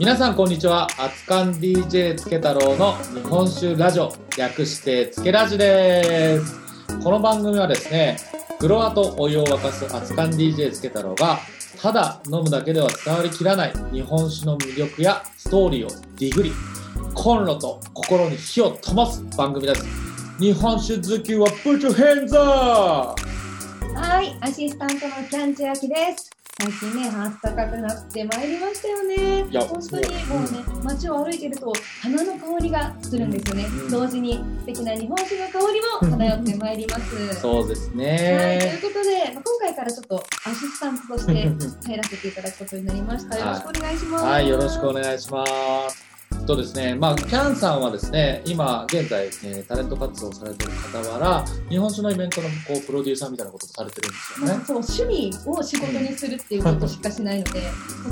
皆さんこんにちは熱燗 DJ つけ太郎の日本酒ラジオ略してつけラジですこの番組はですねフロアとお湯を沸かす熱燗 DJ つけ太郎がただ飲むだけでは伝わりきらない日本酒の魅力やストーリーをディグリコンロと心に火を灯す番組です日本酒好きは Put your hands up! はい、アシスタントのキャンチアキです。最近ね、暖かくなってまいりましたよね。本当にもうね、街を歩いてると花の香りがするんですよね。うん同時に素敵な日本酒の香りも漂ってまいります。そうですはい、といねうことで、まあ今回からちょっとアシスタントとして 入らせていただくことになりました。よろしくお願いします。はい、よろしくお願いします。とですね、まあ、キャンさんはですね、今現在、えータレント活動されている傍ら、日本酒のイベントのこうプロデューサーみたいなことをされてるんですよねまあ。そう趣味を仕事にするっていうことしかしないので、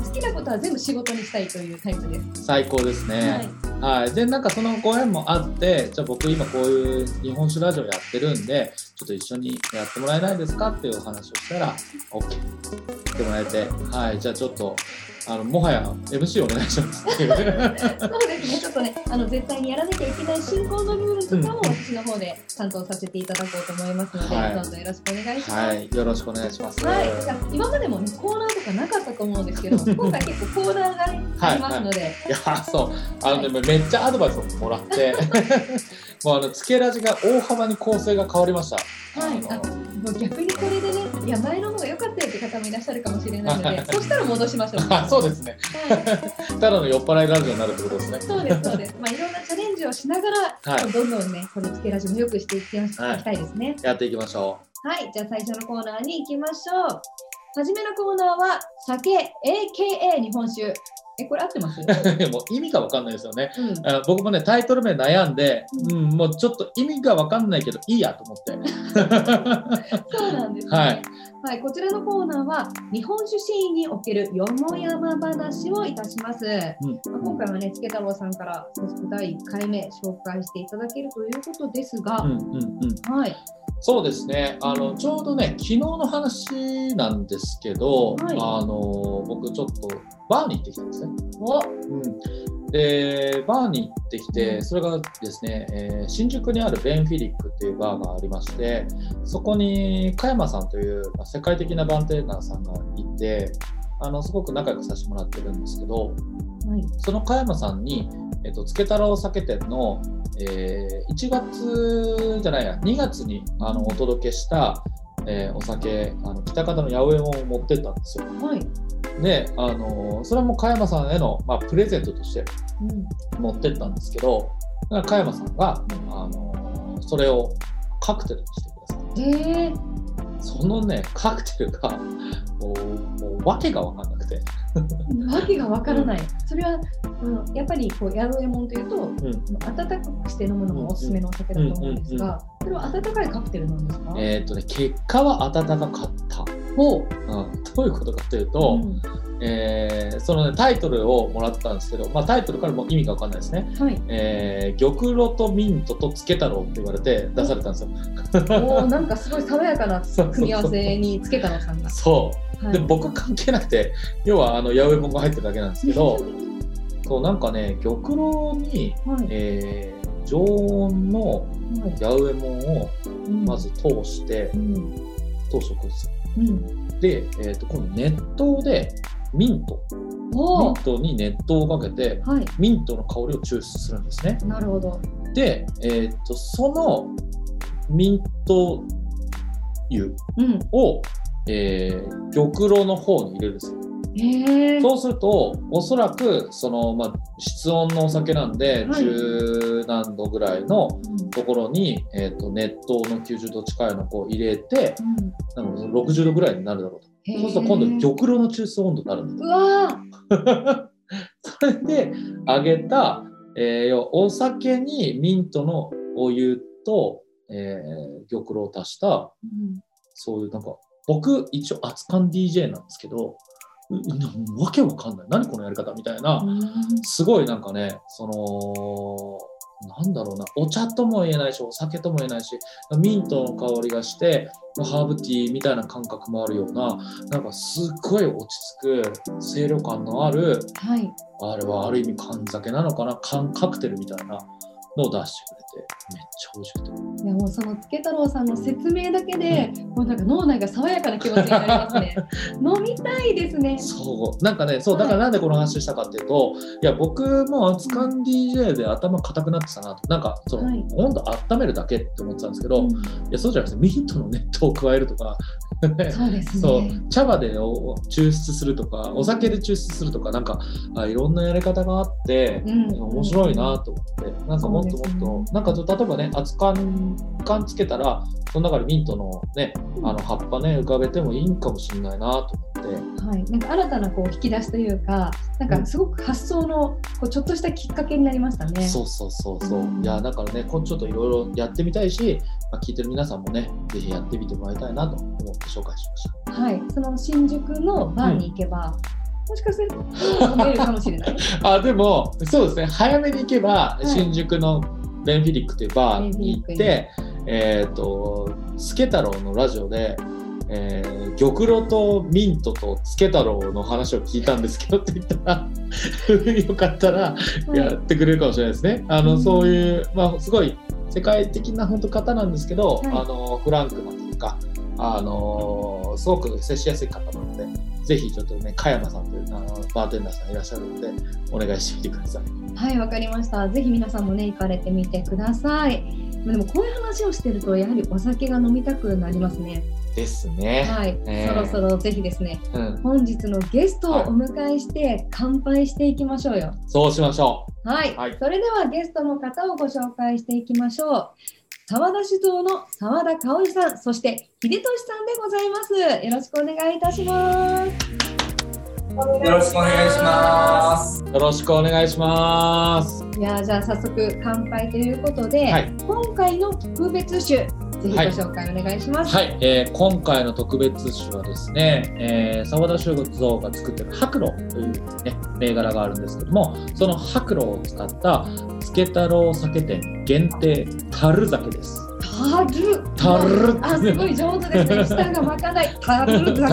好きなことは全部仕事にしたいというタイプです。最高ですね。はい、で、なんかそのご縁もあって、じゃあ僕今こういう日本酒ラジオやってるんで、ちょっと一緒にやってもらえないですかっていうお話をしたら、OK ってもらえて、はい、じゃあちょっと、あのもはや MC お願いします。そうですね、ちょっとね、あの絶対にやらなきゃいけない進行のルールとかもうん私の方で担当させていただこうと思いますので、はい。どんどんよろしくお願いします。ははい、い、よろしくお願いします。じゃあ今までも、ね、コーナーとかなかったと思うんですけど、今回結構コーナーが、ありますので、いやそう。あの、ねめっちゃアドバイスをもらって もうあのつけラジが大幅に構成が変わりました。はい、あもう逆にこれでね、いや前の方が良かったよって方もいらっしゃるかもしれないのはで、そしたら戻しましょう。あ そうですね。はい、ただの酔っ払いラジオになるってことですね。そうです、そうです。まあいろんなチャレンジをしながら、はいどんどんね、このつけラジも良くしていきましはいいきたいですね。やっていきましょはい、じゃあ最初のコーナーに行きましょう。はじめのコーナーは酒 AKA 日本酒。え、これ合ってます？う。もう意味がわかんないですよね。うん。あ僕もねタイトル名悩んで、ううん、もうちょっと意味がわかんないけどいいやと思って。そうなんですね。はい。はい、こちらのコーナーは日本酒シーンにおけるよもやま話をいたします。うんまあ、今回はね、つけ太郎さんから早速第1回目紹介していただけるということですが、うんうんうん。はい、そうですね。あのちょうどね昨日の話なんですけど、はいあの僕ちょっとバーに行ってきたんですね。お、うん、でバーに行ってきてそれがですね、えー新宿にあるベン・フィリックっていうバーがありましてそこに加山さんという、まあ世界的なバーテンダーさんがいてあのすごく仲良くさせてもらってるんですけどはい、その加山さんに、えっと、つけ太郎酒店の、えー1月じゃないや2月にあのお届けした、えーお酒あの北方の八百屋を持ってったんですよ。はい、で、あのそれも加山さんへの、まあ、プレゼントとしてうん、持ってったんですけど、だから加山さんが、あのそれをカクテルにしてください。えー、そのね、カクテルが、もう、もう訳が分かんなくて。わけがわからない。それは、うん、やっぱりこうヤロエモンというと、うん。温かくして飲むのもおすすめのお酒だと思うんですが、それは温かいカクテルなんですか？えーっとね、結果は温かかった。ほう。うん、どういうことかというと、うんえーそのね、タイトルをもらったんですけど、まあ、タイトルからも意味が分かんないですね。はい。えー、玉露とミントとつけ太郎って言われて出されたんですよ。おお、なんかすごい爽やかな 組み合わせにつけたのさんが。そう。はいで僕関係なくて要はあの八百屋本が入ってるだけなんですけどそうなんかね玉露に、はい。えー常温のはい八百屋門をうんまず通してうん。通しておくんですようん。で、えー、と今度熱湯でミントミ。ントに熱湯をかけてはい。ミントの香りを抽出するんですねなるほど。で、えー、とそのミント油うん。を、えー玉露の方に入れるんですよ。そうすると、おそらくその、まあ、室温のお酒なんで、はい十何度ぐらいのうんところに、えー、と熱湯の90度近いのをこう入れて、うん。なんか60度ぐらいになるだろうと。そうすると今度、玉露の抽出温度になるんだと。それで揚げた、えーお酒にミントのお湯と、えー玉露を足した、ー。そういうなんか、僕一応熱燗 DJ なんですけど、うわけわかんない。何このやり方みたいな。うん。すごいなんかね、その、なんだろうなお茶とも言えないしお酒とも言えないしミントの香りがしてハーブティーみたいな感覚もあるようななんかすっごい落ち着く清涼感のあるはい。あれはある意味缶酒なのかな缶カクテルみたいなのを出してくれてめっちゃ美味しくて。いやもうそのつけ太郎さんの説明だけで、もうなんか脳内が爽やかな気持ちになりますね。飲みたいですね。そう。なんかねそうだからなんでこの話したかっていうと、い、や僕も熱燗 DJ で頭固くなってたなと。なんかその、はい。温度温めるだけって思ってたんですけど、うん。いやそうじゃなくてミントの熱湯を加えるとかそうですそう。ね。茶葉でお抽出するとかお酒で抽出するとかなんかあいろんなやり方があって、うん。面白いなと思ってなんかもっともっと、ね。なんかちょっと例えばね熱燗缶つけたらその中でミントのねあの葉っぱね浮かべてもいいんかもしれないなと思って。はい、なんか新たなこう引き出しというか、なんかすごく発想のこうちょっとしたきっかけになりましたね。そうそうそうそう、うん。いやだからねこうちょっといろいろやってみたいし、まあ、聞いてる皆さんもねぜひやってみてもらいたいなと思って紹介しました。はい、その新宿のバーに行けば、もしかすると飲めるかもしれない。あでもそうですね。早めに行けば、い。新宿のベンフィリックというバーに行ってえっ、とスケ太郎のラジオでえー玉露とミントとつけ太郎の話を聞いたんですけどって言ったらよかったらやってくれるかもしれないですね。あの、うんそういう、まあ、すごい世界的な本当方なんですけど、はいあのフランクなというか、あのすごく接しやすい方なので、ぜひちょっとね、加山さんというあのバーテンダーさんいらっしゃるので、お願いしてみてください。はい、わかりました。ぜひ皆さんもね、行かれてみてください。でもこういう話をしてると、やはりお酒が飲みたくなりますね。ですね。はい、えーそろそろぜひですね、うん、本日のゲストをお迎えして乾杯していきましょうよ。そうしましょはい、はいそれではゲストの方をご紹介していきましょう。沢田酒造の沢田香織さん、そして秀俊さんでございます。よろしくお願いいたします。よろしくお願いします。う。よろしくお願いします。いやーじゃあ早速乾杯ということで、はい今回の特別酒、ぜひご紹介お願いします。はい、えー今回の特別酒はですね、えー、沢田酒造が作ってる白露という、ね、銘柄があるんですけどもその白露を使ったつ太郎酒店限定樽酒です。タル。タルあ、すごい上手ですね。舌が巻かない タル酒です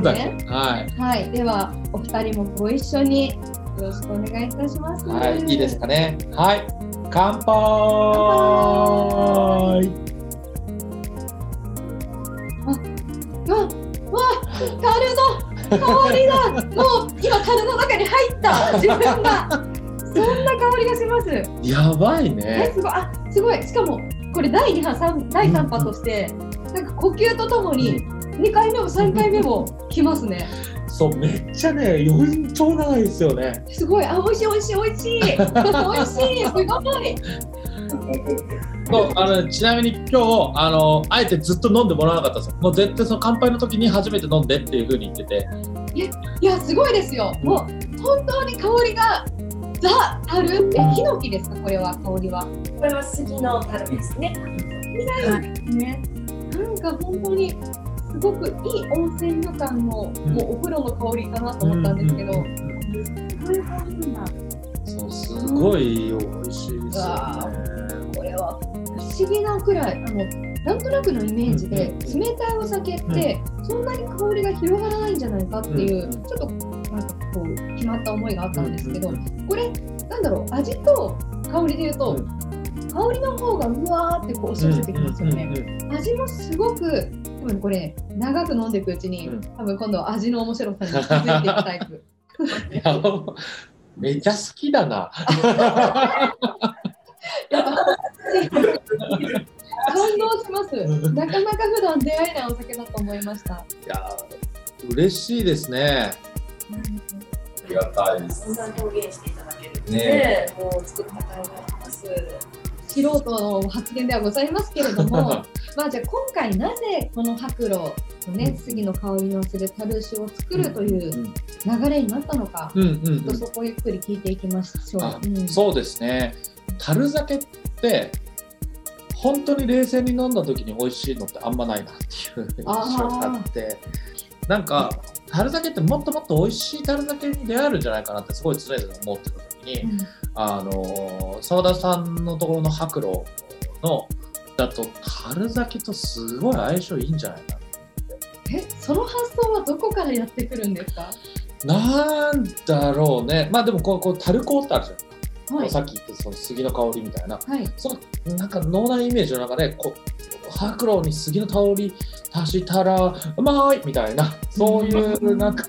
ね。はい、はい、ではお二人もご一緒によろしくお願いいたします。はい、いいですかね。はい、乾杯わ、わ、樽の香りが、もう今樽の中に入った自分が。そんな香りがします。やばいえ、ね。すごい、あ、すごい、しかも、これ第二波、三、第三波として。なんか呼吸とともに、二回目も三回目も来ますね。そう、めっちゃね、余韻超長いですよね。すごい、あ、美味しい、美味しい、美味しい。美味しい、すごい。そうあのちなみに今日あのあえてずっと飲んでもらわなかったんですよ。もう絶対その乾杯の時に初めて飲んでっていう風に言ってて。いや、すごいですよ。もう、本当に香りが。ザ・樽、え、ヒノキですか、これは香りは。これは杉の樽ですね。ね。なんか本当に。すごくいい温泉旅館の、もうお風呂の香りかなと思ったんですけど。うん。うん。うん。そういう香りなん。だ。そうすごい美味しいですよわね。は不思議なくらい、あの。なんとなくのイメージで、うん冷たいお酒って、そんなに香りが広がらないんじゃないかっていう、うんちょっと。なんかこう、決まった思いがあったんですけど、うんこれ、なんだろう、味と香りで言うと、うん香りの方がうわーってこう押し寄せてきますよね。味もすごく多分これ長く飲んでいくうちに、うん多分今度は味の面白さに気づいていくタイプ めっちゃ好きだな。やっぱ感動します なかなか普段出会えないお酒だと思いましたいや嬉しいですね。ありがたいですそん。な表現していただけるので、ねもう作った甲斐があります。素人の発言ではございますけれども まあじゃあ今回なぜこの白露のね杉の香りのする樽酒を作るという流れになったのか、うんうんうんちょっとそこをゆっくり聞いていきましょう。あうんそうですね。樽酒って本当に冷静に飲んだ時に美味しいのってあんまないなっていう印象があってなんか樽酒ってもっともっと美味しい樽酒に出会えるんじゃないかなってすごい常々思ってた時に、あのの澤田さんのところの白露のだと樽酒とすごい相性いいんじゃないかえその発想はどこからやってくるんですか？なんだろうね。まあでもこうこう樽香ってあるじゃん、はい。さっき言ったその杉の香りみたいな。はい。そのなんか脳内イメージの中でこう白露に杉の香り足したらうまいみたいなそういうなんか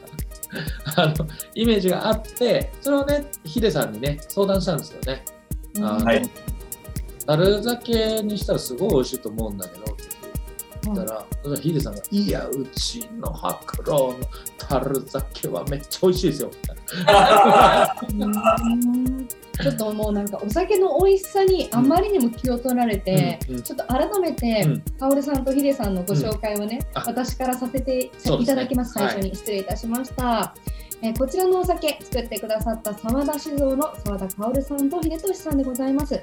あのイメージがあってそれをねヒデさんにね相談したんですよね。あのはい。樽酒にしたらすごい美味しいと思うんだけどって言ったら、そしたらヒデさんが「いやうちの白露の樽酒はめっちゃ美味しいですよ」みたいなうんちょっともうなんかお酒の美味しさにあまりにも気を取られて、うんうん。ちょっと改めて、うん。カオルさんとヒデさんのご紹介をね、あ。私からさせていただきます、最初に失礼いたしました、えーこちらのお酒作ってくださった沢田酒造の沢田カオルさんと秀俊さんでございます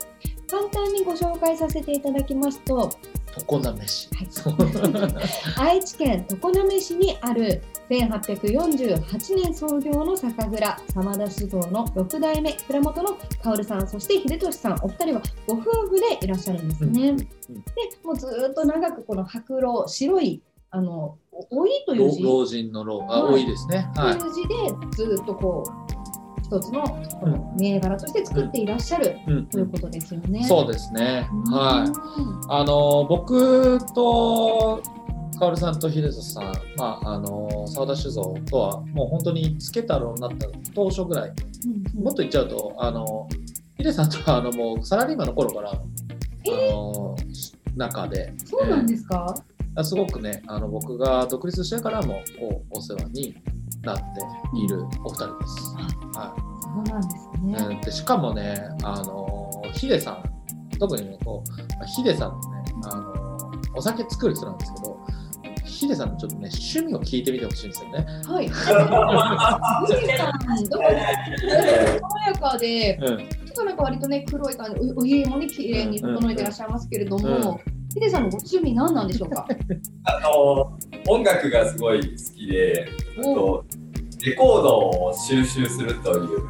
簡単にご紹介させていただきますと常滑市。愛知県常滑市にある1848年創業の酒蔵沢田酒造の6代目蔵元の薫さんそして秀俊さんお二人はご夫婦でいらっしゃるんですね。うんでもうずーっと長くこの白老白いあのお老いという字老老人の老が多いですね。はい。という字でずーっとこう一つのこの銘柄として作っていらっしゃるうんということですよね。そうですね。はい。い。あの僕とカオルさんと秀人さん、まああの澤田酒造とはもう本当につけ太郎になった当初ぐらい、もっと言っちゃうとあの秀さんとはあのもうサラリーマンの頃から、あの中で、そうなんですか？あすごくねあの僕が独立してからもこうお世話になっているお二人です。はそうなんですい。ね。うんでしかもねあのヒデさん特にねこうヒデさんのねあのお酒作る人なんですけどヒデさんのちょっとね趣味を聞いてみてほしいんですよね。はい。藤井さん、どこで爽やかで、うん、ちょっとなんか割とね、黒い感じ、おお家もね、綺麗に整えてらっしゃいますけれども、ヒデさんのご趣味何なんでしょうか？あの音楽がすごい好きで、あとレコードを収集するという、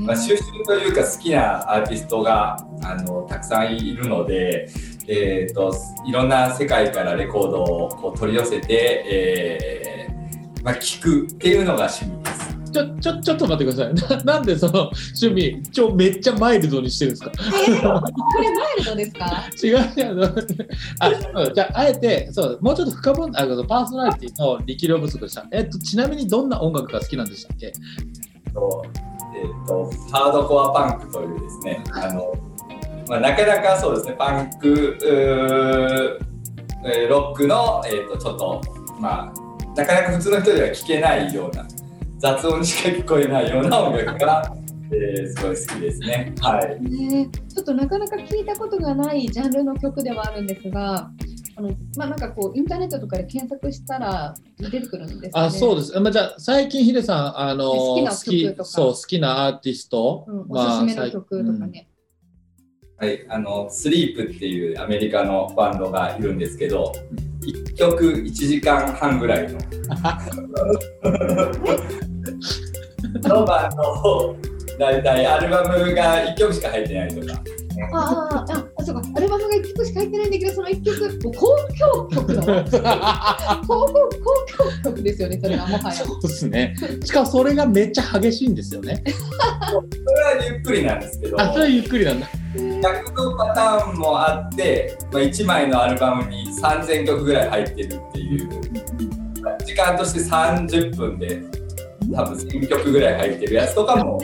まあ、収集というか好きなアーティストがあのたくさんいるので、えー、といろんな世界からレコードをこう取り寄せて、えーまあ、聞くっていうのが趣味です。ちょちょちょっと待ってください な。なんでその趣味ちょめっちゃマイルドにしてるんですか？えーこれマイルドですか？違う違う。あそうじゃああえてそうもうちょっと深掘んあのパーソナリティの力量不足でした。えっとちなみにどんな音楽が好きなんでしたっけ？とえー、とハードコアパンクというですねあの、まあ、なかなかそうですねパンクえーロックの、えー、とちょっとまあなかなか普通の人では聞けないような雑音にしか聞こえないような音楽が、えーすごい好きですね。はいね、ちょっとなかなか聞いたことがないジャンルの曲ではあるんですが。あのまあ、なんかこうインターネットとかで検索したら出てくるんです、ね、あそうです。まあ、じゃあ最近ヒデさんあの好きな曲とかそう好きなアーティスト、うん、おまあすすめの曲とかね。はい、あのスリープっていうアメリカのバンドがいるんですけど1曲1時間半ぐらいの。のバンドをだいたいアルバムが1曲しか入ってないとかああああそうかアルバムが1曲しか入ってないんだけどその1曲もう交響曲の 交響交響曲ですよねそれはもはや。そうですね。しかもそれがめっちゃ激しいんですよね。それはゆっくりなんですけどあ、それはゆっくりなんだ。逆のパターンもあって、まあ、1枚のアルバムに3000曲ぐらい入ってるっていう時間として30分で多分1000曲ぐらい入ってるやつとかも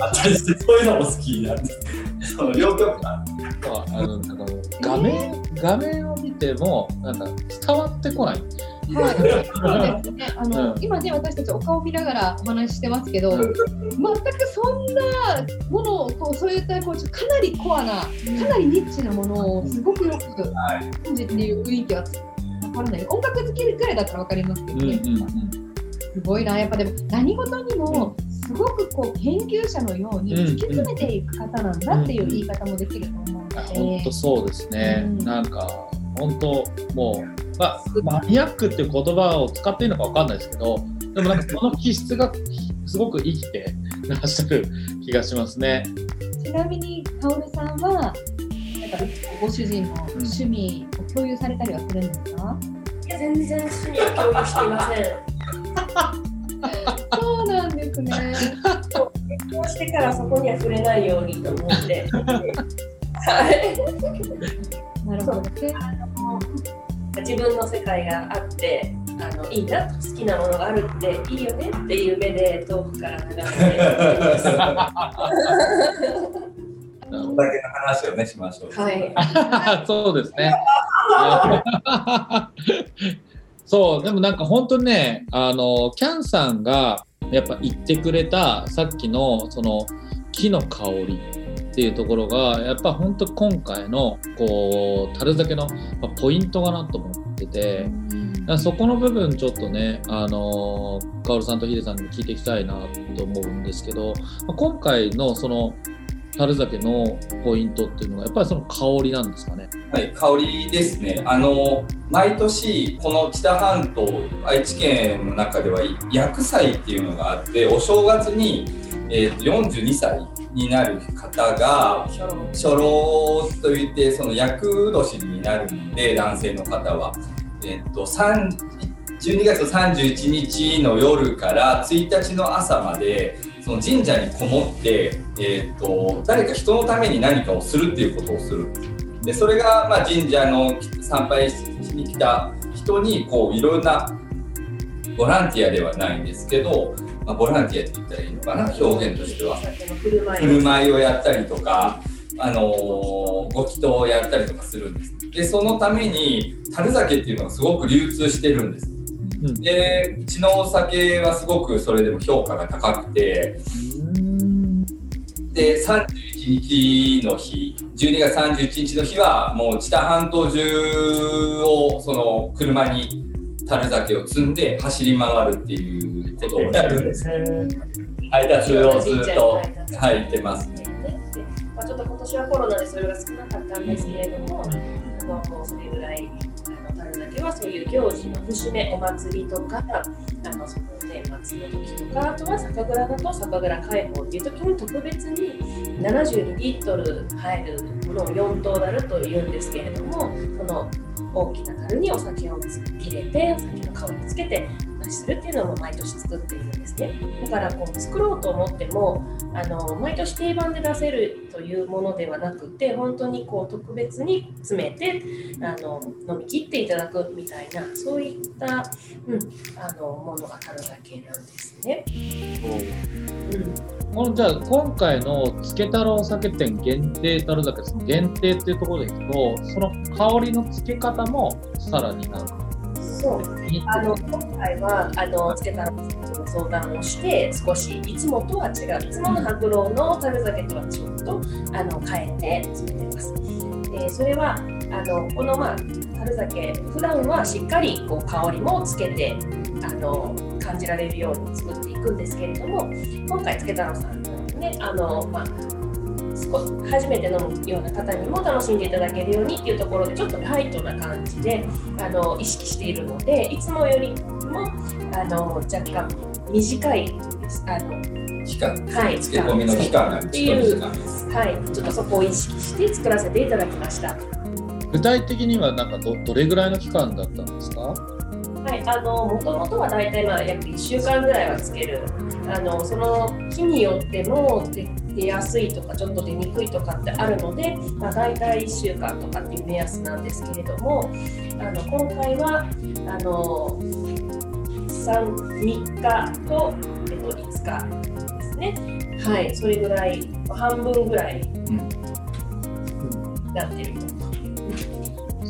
あったりしてそういうのも好きなんですその両極端。そうあのなんか画面画面を見てもなんか伝わってこない。はい、そうですね。あの、うん。今ね私たちお顔見ながらお話ししてますけど、全くそんなものをこうそういったこうかなりコアな、かなりニッチなものをすごくよくはい。感じている雰囲気はわからない。音楽好きぐらいだったらわかりますけどね。すごいな、やっぱでも何事にもすごくこう研究者のように突き詰めていく方なんだっていう言い方もできると思うので、本当そうですね。うんなんか本当もう。まあ、マニアックっていう言葉を使っていいのかわかんないですけど、でもなんかその気質がすごく生きてらっしゃる気がしますね。ちなみにカオルさんはなんかご主人の趣味を共有されたりはするんですか、いや全然趣味は共有していません。ですね。結婚してからそこには触れないようにと思って。はい。なるほどね。自分の世界があって。あのいいな好きなものがあるっていいよねっていう目で遠くから眺めてなるほこれだけの話をねしましょう。はい。ど そうですね。そう、でもなんか本当にね、あの、キャンさんがやっぱ言ってくれたさっきのその木の香りっていうところが、やっぱ本当今回のこう、樽酒のまあポイントかなと思ってて、そこの部分ちょっとね、あのー、カオルさんとヒデさんにも聞いていきたいなと思うんですけど、まあ今回のその樽酒のポイントっていうのがやっぱりその香りなんですかね？はい、香りですね。あの毎年この知多半島愛知県の中では薬祭っていうのがあって、お正月に、えーと42歳になる方が初老といってその厄年になるんで男性の方は、えっと12月31日の夜から1日の朝までその神社にこもって、えっと誰か人のために何かをするっていうことをするでそれがまあ神社の参拝しに来た人にこういろんなボランティアではないんですけど、まあ、ボランティアって言ったらいいのかな？表現としてはお酒の振る舞い振る舞いをやったりとか、あのーご祈祷をやったりとかするんです。でそのために樽酒っていうのがすごく流通してるんです。うん。でうちのお酒はすごくそれでも評価が高くて。で31日の日12月31日の日はもう知多半島中をその車に樽酒を積んで走り回るっていうことをやるんです。配達をずっと入ってますね。でまあ、ちょっと今年はコロナでそれが少なかったんですけれども、あのもうそれぐらいあの樽酒はそういう行事の節目お祭りとかあのその年末の時とかあとは酒蔵だと酒蔵開放っていう時に特別に72リットル入るものを4等樽というんですけれどもその大きな樽にお酒を入れてお酒の香りつけてお出しするっていうのも毎年作っているんですねだからこう作ろうと思ってもあの毎年定番で出せるというものではなくて本当にこう特別に詰めてあの飲み切っていただくみたいなそういった、うん、あのものが樽酒なんですね。うんこのじゃあ今回のつけ太郎酒店限定樽酒その限定っていうところでいくとその香りのつけ方もさらになんかそうあの今回はあのつけたらの相談をして少しいつもとは違ういつもの白老の樽酒とはちょっとあの変えて詰めてます。でそれはあのこのまあ樽酒普段はしっかりこう香りもつけてあの感じられるように作っていくんですけれども今回つけ太郎さんねあのまあ初めて飲むような方にも楽しんでいただけるようにっていうところでちょっとライトな感じであの意識しているのでいつもよりもあの若干短いあの期間、はい漬け込みの期間っと短いです。はいちょっとそこを意識して作らせていただきました。具体的にはなんかどどれぐらいの期間だったんですか？はい、あのもともとは大体まあ約1週間ぐらいはつけるあのその日によっても出出やすいとかちょっと出にくいとかってあるので、まあ、大体1週間とかっていう目安なんですけれどもあの今回はあの 3, 3日と、えっと、5日ですね。はい。それぐらいまあ半分ぐらいになってると。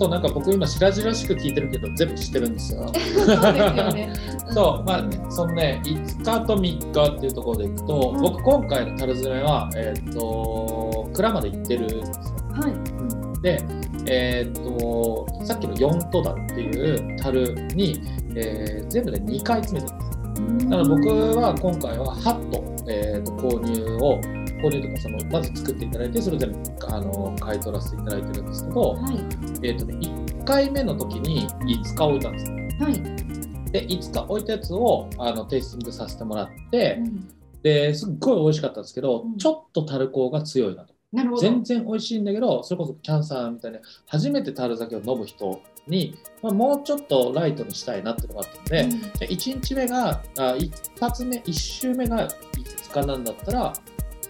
そうなんか僕今白々しく聞いてるけど全部知ってるんですよ。そうですよね。そうまあねそのね5日と3日っていうところでいくと、うん僕今回の樽詰めはえっ、と蔵まで行ってるんですよ。はい。うんでえっ、とさっきの4トダっていう樽に、えー全部で2回詰めてるんです。だから僕は今回は8ト、えー、と購入を購入とかそのまず作っていただいてそれを全部あの買い取らせていただいてるんですけど、はい。えーとね、1回目の時に5日置いたんですよはい。で5日置いたやつをあのテイスティングさせてもらってですっごい美味しかったんですけど、うんちょっと樽香が強いなとなるほど。全然美味しいんだけどそれこそキャンサーみたいな初めて樽酒を飲む人に、まあ、もうちょっとライトにしたいなっていうのがあったので、うんじゃあ1日目があ一発目1週目が5日なんだったら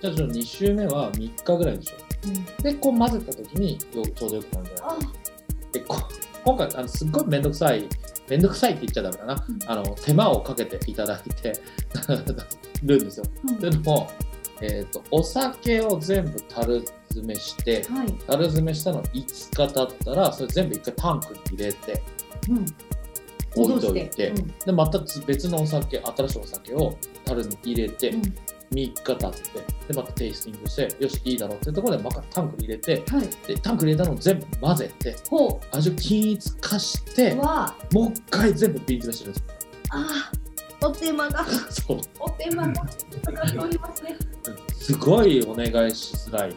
じゃあちょっと2週目は3日ぐらいでしょう。ん。でこう混ぜた時によちょうどよくなるんじゃないあ。でこ今回あのすっごい面倒くさい面倒くさいって言っちゃダメだな、うん。あの手間をかけていただいて るんですよ。うん。というのも、えー、とお酒を全部樽詰めしてはい。樽詰めしたの5日経ったらそれ全部一回タンクに入れてうん。置いといてて、うん。でまた別のお酒新しいお酒を樽に入れてうん3日経ってでまたテイスティングしてよしいいだろうってところでまたタンクに入れてはい。でタンクに入れたのを全部混ぜてほ味を均一化してもう一回全部瓶詰めしてるんですよ。あ。あ。お手間が。そうお手間が。かかっておりますね。すごいお願いしづらい。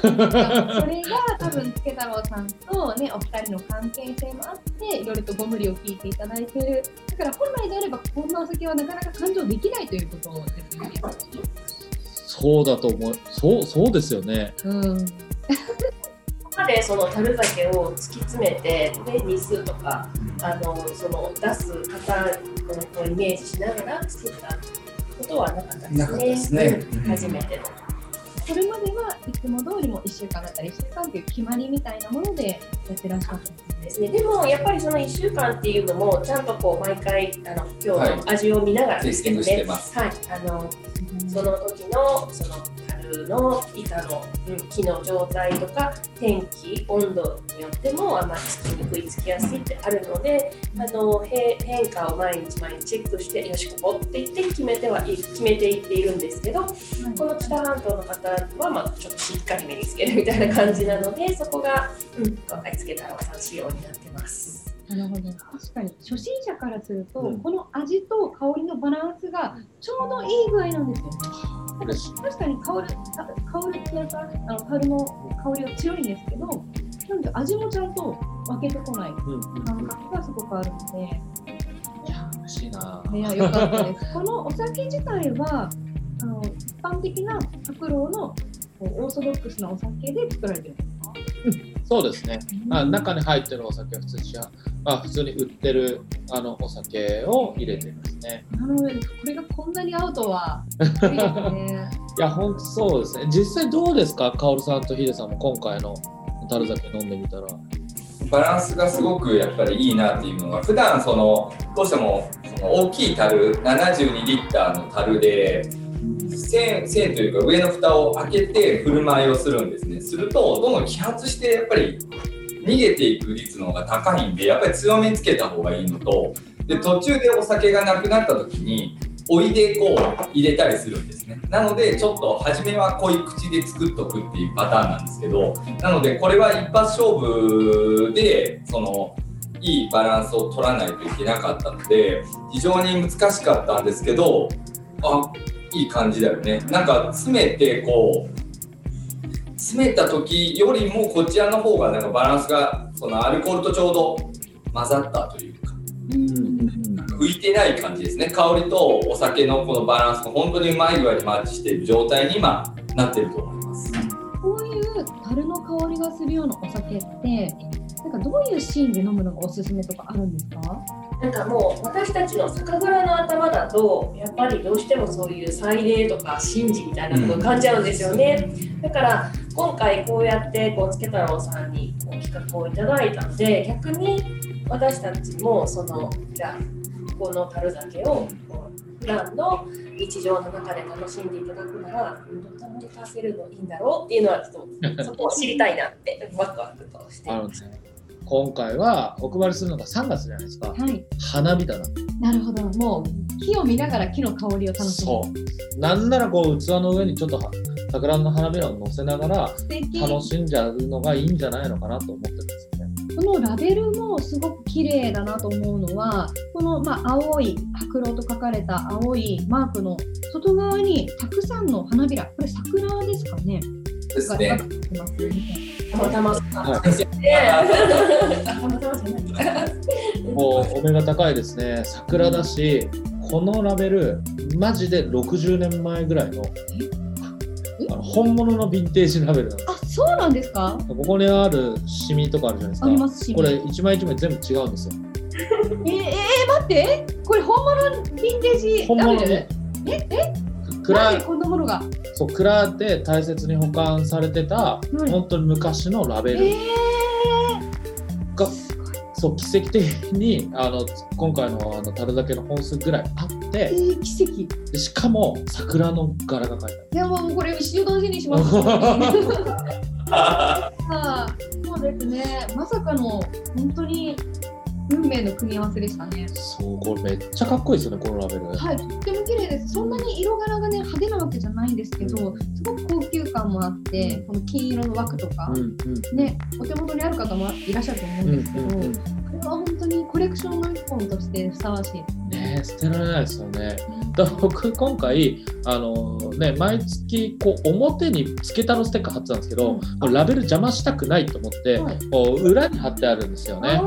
それが多分助太郎さんとねお二人の関係性もあっていろいろとご無理を聞いていただいているだから本来であればこんなお酒はなかなか勘定できないということですよね。そうだと思う。そうそうですよね。うん。ここまでその樽酒を突き詰めてで日数とかあのその出す方をイメージしながら作ったことはなかったですね。すねうん初めての。これまではいつも通りも1週間だったり1週間という決まりみたいなものでやってらっしゃったんですね。ですね、でもやっぱりその1週間っていうのもちゃんとこう毎回あの今はい日の味を見ながらテイスティングしてます。はい、あのその時のその樽の板の、うん、木の状態とか天気温度によってもあんまりつきにくいつきやすいってあるのであのへ変化を毎日毎日チェックしてよしここって言って決めてはい決めていっているんですけどこの北半島の方はまあちょっとしっかり目につけるみたいな感じなのでそこが、うん、今回つけたらさん仕様になってます。なるほど確かに初心者からすると、うんこの味と香りのバランスがちょうどいい具合なんですよね。確かに香るた香るってやつはあの樽の香りは強いんですけどなんで味もちゃんと分けてこないうんうん感覚がすごくあるので、いや嬉しいな。いや良かったです。このお酒自体はあの一般的な白老のオーソドックスなお酒で作られてるんですか？そうですね。あ中に入ってるお酒は普通にあ普通に売ってるあのお酒を入れていますね。なるほどこれがこんなに合うとは。いや本当そうですね。実際どうですか、カオルさんとヒデさんも今回の樽酒飲んでみたら。バランスがすごくやっぱりいいなっていうのが普段そのどうしてもその大きい樽72リッターの樽で線線というか上の蓋を開けて振る舞いをするんですね。するとどんどん揮発してやっぱり逃げていく率の方が高いんでやっぱり強めにつけた方がいいのとで途中でお酒がなくなった時においでこう入れたりするんですね。なのでちょっと初めは濃い口で作っとくっていうパターンなんですけどなのでこれは一発勝負でそのいいバランスを取らないといけなかったので非常に難しかったんですけどあいい感じだよねなんか詰めてこう詰めた時よりもこちらの方がなんかバランスがそのアルコールとちょうど混ざったというか浮いてない感じですね香りとお酒のこのバランスが本当にうまい具合にマッチしている状態に今なってると思います。こういう樽の香りがするようなお酒ってなんかどういうシーンで飲むのがおすすめとかあるんですか？なんかもう私たちの酒蔵の頭だとやっぱりどうしてもそういう祭礼とか神事みたいなことを感じちゃうんですよね、だから今回こうやってこうつけ太郎さんにこう企画をいただいたので逆に私たちもそのじゃあこの樽酒を普段の日常の中で楽しんでいただくならどんなに足せるのいいんだろうっていうのはちょっとそこを知りたいなってワクワクとして、今回はお配りするのが3月じゃないですか。はい。花火だな。なるほど。もう木を見ながら木の香りを楽しむ。そう。なんならこう器の上にちょっとは桜の花びらを乗せながら。楽しんじゃうのがいいんじゃないのかなと思ってるんですよね。このラベルもすごく綺麗だなと思うのはこの、まあ、青い白狼と書かれた青いマークの外側にたくさんの花びらこれ桜ですかねですね。がってまたまたま もうお目が高いですね。桜だし、このラベルマジで60年前ぐらいの本物のヴィンテージラベルなのあ、そうなんですか？ここにあるシミとかあるじゃないですかありますし。これ一枚一枚全部違うんですよ えー、えー、待って。これ本物のヴィンテージ本物。え、え、クラなんでこんなものが？そうクラで大切に保管されてた、うん本当に昔のラベルえが、そう奇跡的にあの今回のあの樽だけの本数ぐらいあっー、てえー、奇跡。でしかも桜の柄が描いていやもうこれ一生大事にします。そうですね。まさかの本当に運命の組み合わせでしたねあ。るそうこれめっちゃかっこいいですよねこのラベル、はい、とっても綺麗です。そんなに色柄がね派手なわけじゃないんですけど、すごく高級感もあって、この金色の枠とか、ね、お手元にある方もいらっしゃると思うんですけど、これは本当にコレクションの一本としてふさわしいですね。ね捨てられないですよね。だ僕今回あのね毎月こう表につけたのステッカー貼ってたんですけど、うん。ラベル邪魔したくないと思って、はい。こう裏に貼ってあるんですよね。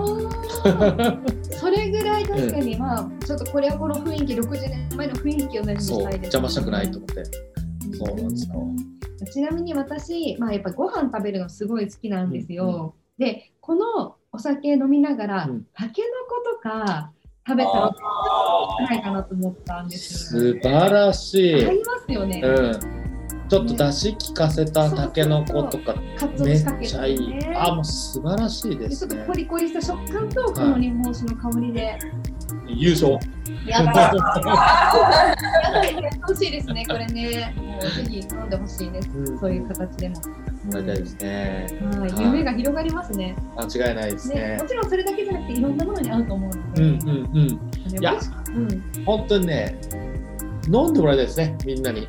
それぐらい確かにまあ、ちょっとこれはこの雰囲気60年前の雰囲気を大事したいです、邪魔したくないと思って。そうなんですよちなみに私、まあ、やっぱご飯食べるのすごい好きなんですよ。でこのお酒飲みながら、うんたけのことか食べたらないかなと思ったんですよ、素晴らしい。合いますよね。うん。ちょっと出汁効かせたたけのことかめっちゃいい。ね。あもう素晴らしいですちょっとコ。リコリした食感とこの日本酒の香りで、優勝。やだやだやってほしい。ですねこれねもうぜひ飲んでほしい。です、うんそうい。う形でも、なりたい。ですね。はい。はい。夢が広がりますね間違い。ない。ですねねも。ちろんそれだけじゃなくてい。ろんなものに合うと思うので、うんうんうん。い。やうん本当にね飲んでもらい。たい。ですねみんなに。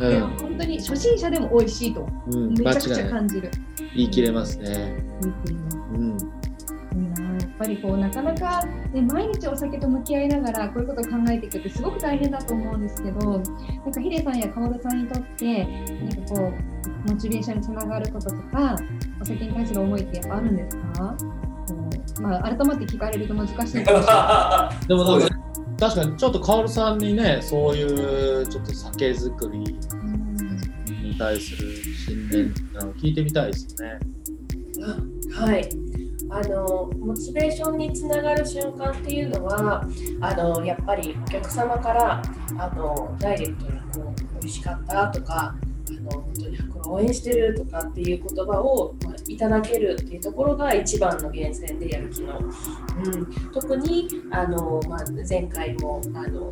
うん本当に初心者でも美味しいとうんめちゃくちゃ。感じる。言い切れますね。言っていますうん。やっぱりこうなかなか、ね、毎日お酒と向き合いながらこういうことを考えていくってすごく大変だと思うんですけどなんかヒデさんやカオルさんにとってなんかこうモチベーションにつながることとかお酒に対する思いってやっぱあるんですか？こうまあ、改まって聞かれると難しいんですけど でも確かにちょっとカオルさんにねそういうちょっと酒造りに対する信念っていうのを聞いてみたいですね。はい。あのモチベーションにつながる瞬間っていうのはあのやっぱりお客様からあのダイレクトにこう美味しかったとかあの本当にこれ応援してるとかっていう言葉を、いただけるっていうところが一番の源泉でやる気の、うん、特にあの、まあ、前回もあの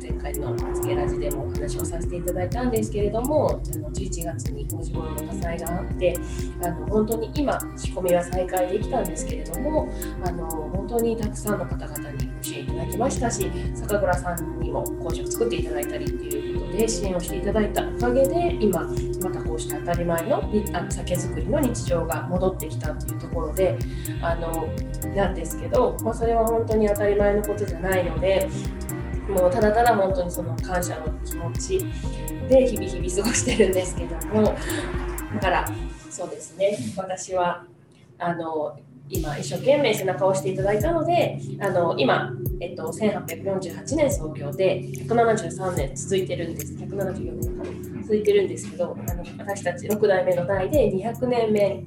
前回の「つけラジ」でもお話をさせていただいたんですけれどもあの11月に工事物の火災があってあの本当に今仕込みは再開できたんですけれどもあの本当にたくさんの方々に支援いただきましたし酒蔵さんにも工場を作っていただいたりっていうことで支援をしていただいたおかげで今またこうした当たり前のあ酒造りの日常が戻ってきたっていうところであのなんですけど、まあ、それは本当に当たり前のことじゃないのでもうただただ本当にその感謝の気持ちで日々日々過ごしてるんですけどもだからそうですね。私はあの今一生懸命背中を押していただいたのであの今、えっと、1848年創業で173年続いてるんです。174年かな。続いてるんですけどあの私たち6代目の代で200年目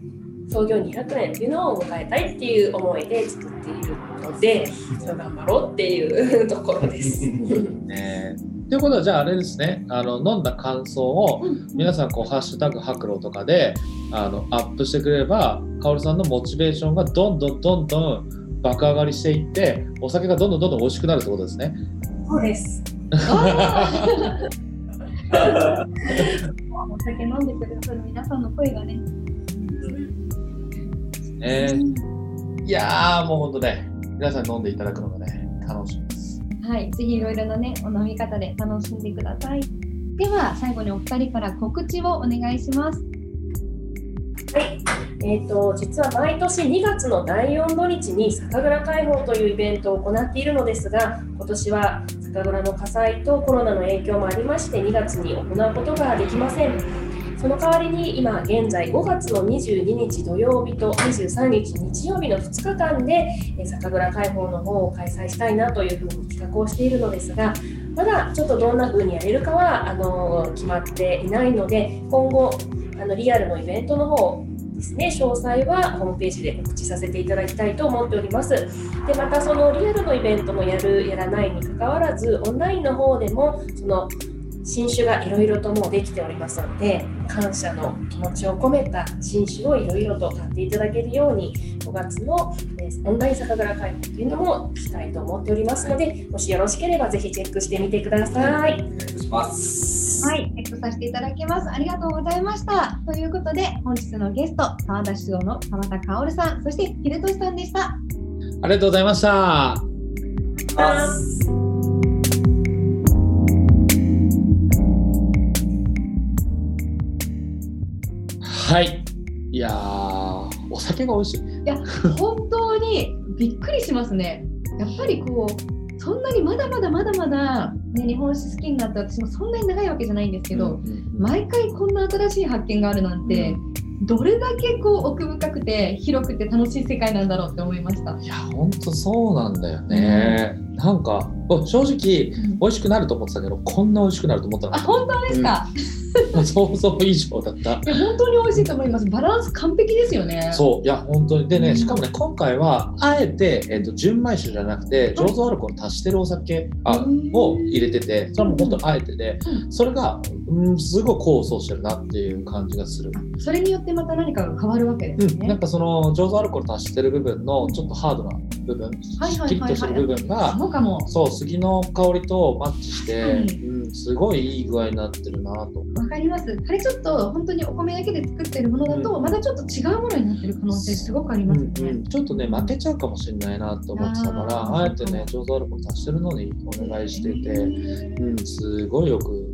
創業200年っていうのを迎えたいっていう思いで作っているのでそれを頑張ろうっていうところです。ねということはじゃああれですねあの飲んだ感想を皆さんこう「ハッシュタグ白露」とかであのアップしてくれればカオルさんのモチベーションがどんどんどんどん爆上がりしていってお酒がどんどんどんどん美味しくなるってことですね。そうです お酒飲んでくださる皆さんの声がね。ねいやーもうほんとね皆さんに飲んでいただくのがね楽しみです。はい、ぜひいろいろなね、お飲み方で楽しんでください。では、最後にお二人から告知をお願いします。はい、えー、と実は毎年2月の第4土日に酒蔵開放というイベントを行っているのですが今年は酒蔵の火災とコロナの影響もありまして2月に行うことができませんその代わりに今現在5月の22日土曜日と23日日曜日の2日間で酒蔵開放の方を開催したいなというふうに企画をしているのですがまだちょっとどんな風にやれるかはあの決まっていないので今後あのリアルのイベントの方ですね詳細はホームページで告知させていただきたいと思っております。でまたそのリアルのイベントのやるやらないにかかわらずオンラインの方でもその新酒がいろいろともうできておりますので感謝の気持ちを込めた新酒をいろいろと買っていただけるように5月のえーオンライン酒蔵開放というのもしたいと思っておりますのでもしよろしければぜひチェックしてみてください。お願いします。はい、チェックさせていただきます。ありがとうございました。ということで、本日のゲスト、沢田酒造の沢田薫さん、そして秀俊さんでした。ありがとうございました。はい。いやー、お酒が美味しい。いや、本当にびっくりしますね。やっぱりこう、そんなにまだまだまだまだ、ね、日本酒好きになって私もそんなに長いわけじゃないんですけど、うんうん毎回こんな新しい発見があるなんて、どれだけこう奥深くて広くて楽しい世界なんだろうって思いました。いや、ほんとそうなんだよね。なんか、お正直、美味しくなると思ってたけど、こんな美味しくなると思ったあ、本当ですか、当想像以上だった。いや本当に美味しいと思います。バランス完璧ですよね。そう。いや本当に。でね、うん。しかもね今回はあえて、えっと純米酒じゃなくて醸造アルコール足してるお酒あうん。を入れててそれも本当あえてで、うそれが、うん、すごい構想してるなっていう感じがする、それによってまた何かが変わるわけですうん、ね。なんかその醸造アルコール足してる部分のちょっとハードな部分、はいはいはいはいキリッとしてる部分がそうかも。そう杉の香りとマッチして、はいうん、すごいいい具合になってるなとわかります。あれちょっと本当にお米だけで作ってるものだと、うんまたちょっと違うものになってる可能性すごくありますね。うんうん、ちょっとね負けちゃうかもしれないなと思ってたからあえてね醸造アルコール足してるのにお願いしてて、うん、すごいよく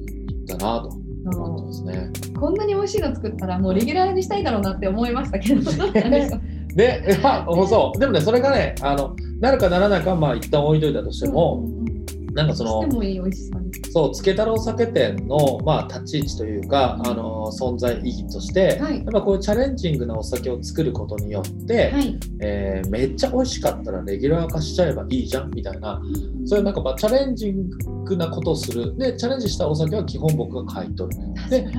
いったなと思ってますね。こんなに美味しいの作ったらもうレギュラーにしたいだろうなって思いましたけど、であ、そう。でもねそれがねあのなるかならないかはまあ一旦置いといたとしても、うんうんうん。なんかそのしてもいい美味しさ。そうつけ太郎酒店の、まあ、立ち位置というかあの存在意義として、はいやっぱこういうチャレンジングなお酒を作ることによって、はい。えーめっちゃ美味しかったらレギュラー化しちゃえばいいじゃんみたいなそういうなんかまあチャレンジングなことをするでチャレンジしたお酒は基本僕が買い取る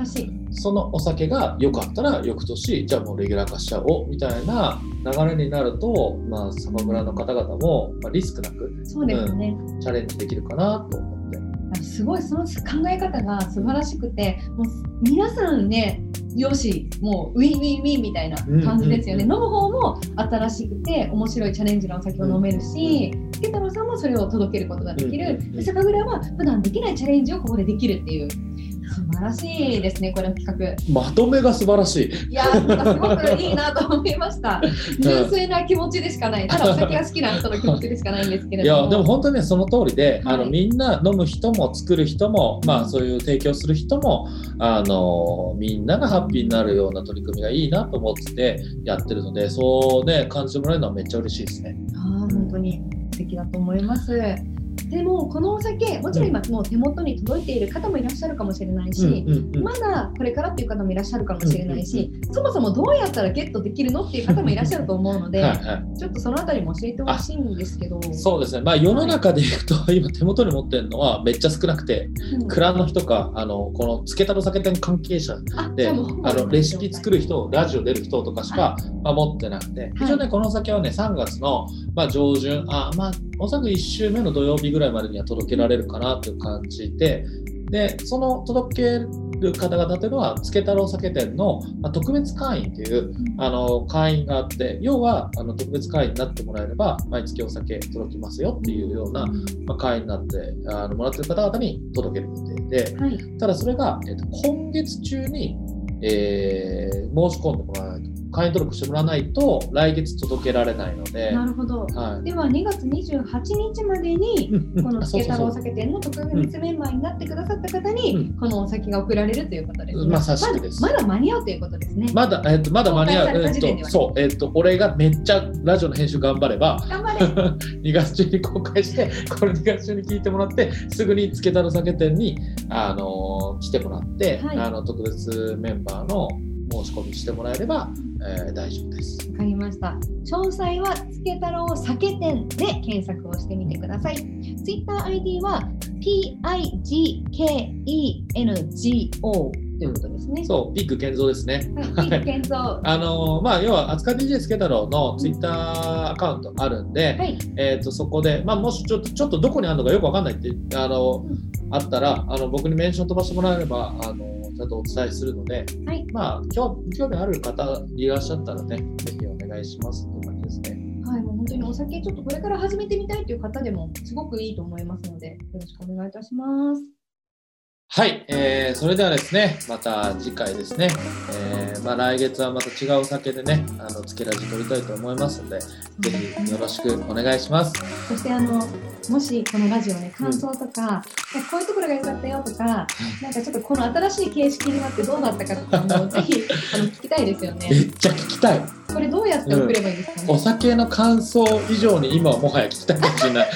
素で。そのお酒が良かったら翌年じゃあもうレギュラー化しちゃおうみたいな流れになると、まあ、酒蔵の方々も、まあ、リスクなくそうですね。チャレンジできるかなと。すごいその考え方が素晴らしくてもう皆さんねよしもうウィンウィンウィンみたいな感じですよね、うん飲む方も新しくて面白いチャレンジのお酒を飲めるしつけたろうさんもそれを届けることができる、うん。で酒蔵は普段できないチャレンジをここでできるっていう素晴らしいですねこれの企画。まとめが素晴らしい。いやすごくいいなと思いました。純粋な気持ちでしかない。ただお酒が好きな人の気持ちでしかないんですけれいども。やでも本当にねその通りで、あのはいみんな飲む人も作る人も、まあ、そういう提供する人もあのみんながハッピーになるような取り組みがいいなと思っててやってるのでそうね感じてもらえるのはめっちゃ嬉しいですね。ああ、本当に素敵だと思います。でも、このお酒、もちろん今、もう手元に届いている方もいらっしゃるかもしれないし、まだこれからっていう方もいらっしゃるかもしれないし、そもそもどうやったらゲットできるのっていう方もいらっしゃると思うので、はいはい。ちょっとそのあたりも教えてほしいんですけど、そうですね、まあ、世の中でいくと、今手元に持ってるのはめっちゃ少なくて、うん。蔵の人か、あのこのつけたろ酒店関係者で、あのレシピ作る人、ラジオ出る人とかしか、まあ、持ってなくて、一応ね、このお酒はね、3月の、まあ、上旬、あまあ、おそらく1週目の土曜日ぐらいまでには届けられるかなという感じで、で、その届ける方々というのは、つけ太郎酒店の、まあ、特別会員という、あの会員があって、要はあの特別会員になってもらえれば、毎月お酒届きますよっていうような、まあ、会員になってあのもらってる方々に届ける予定で、はい、ただそれが、えっと今月中に、えー申し込んでもらわないと会員登録してもらわないと来月届けられないので、なるほど。はい。では2月28日までにこのつけ太郎お酒店の特別メンバーになってくださった方に、うんこのお酒が送られるということですね。まさしくですまだまだ間に合うということですね。まだ、えっと、まだ間に合う。えっと、そう、えっと、俺がめっちゃラジオの編集頑張れば、頑張れ。2月中に公開して、これ2月中に聞いてもらって、すぐにつけたろ酒店に、あの来てもらって、はいあの特別メンバーの申し込みしてもらえれば、えー大丈夫です。わかりました。詳細はつけ太郎酒店で検索をしてみてください。Twitter ID は PIGKENGO ということですね。そう、ピック健三ですね。はい。ピーク健三。は あのまあ、要は、あつか DJ つけ太郎のツイッターアカウントあるんで、い。えー、とそこで、まあ、もしちょっとちょっとどこにあるのかよくわかんないってあの、うんあったらあの僕にメンション飛ばしてもらえればあのちゃんとお伝えするので、はいまあ、興興味ある方いらっしゃったらねぜひお願いしますっていう感じですね。はい。もう本当にお酒ちょっとこれから始めてみたいという方でもすごくいいと思いますので、よろしくお願いいたします。はい、えーそれではですねまた次回ですね、えーまあ、来月はまた違うお酒でねあのつけラジ取りたいと思いますのでぜひよろしくお願いします。そしてあのもしこのラジオね感想とか、なんかこういうところが良かったよとか、なんかちょっとこの新しい形式になってどうなったかとかも ぜひあの聞きたいですよね。めっちゃ聞きたい。これどうやって送ればいいですか？ね。お酒の感想以上に今はもはや聞きたいかもしれない。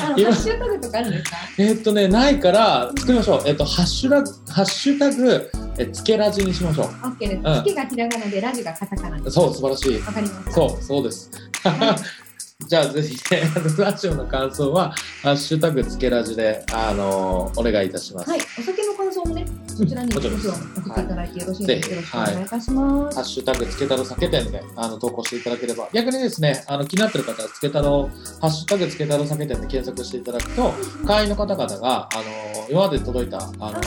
あの今ハッシュタグとかあるんですか。えーっとね、ないから作りましょう。えっと、ハッシュラグ、ハッシュタグ、えつけラジにしましょオッケーです。うんつけがひらがなでラジがカタカナでう。す。そう、素晴らしい。わかりました。そう、そうです。じゃあ、ぜひね、ラジオの感想は、ハッシュタグつけラジで、あのお願いいたします。はい、お酒の感想もね、そちらにもちろん送っていただいてよろしいですか？はいよろしくお願いいたします。ハッシュタグつけ太郎酒店であの投稿していただければ、逆にですね、あの気になってる方はつけ太郎、ハッシュタグつけ太郎酒店で検索していただくと、会員の方々が、あの今まで届いた、あの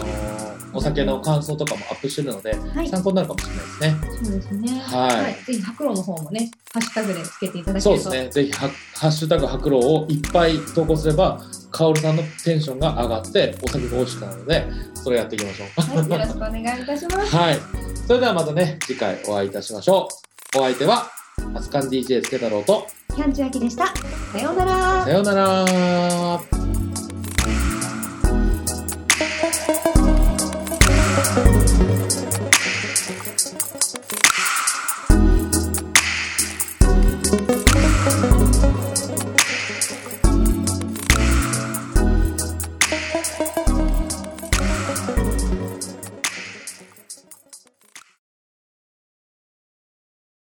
お酒の感想とかもアップしてるので、はい、参考になるかもしれないですね。そうですね。はいぜひ白露の方もね、ハッシュタグでつけていただけると。そうですね。ぜひは、ハッシュタグ白露をいっぱい投稿すれば、カオルさんのテンションが上がって、お酒が美味しくなるので、それやっていきましょう。はい、よろしくお願いいたします。はい。それではまたね、次回お会いいたしましょう。お相手は、アスカン DJ つけ太郎と、キャンチュアキでした。さようならさ。ようなら。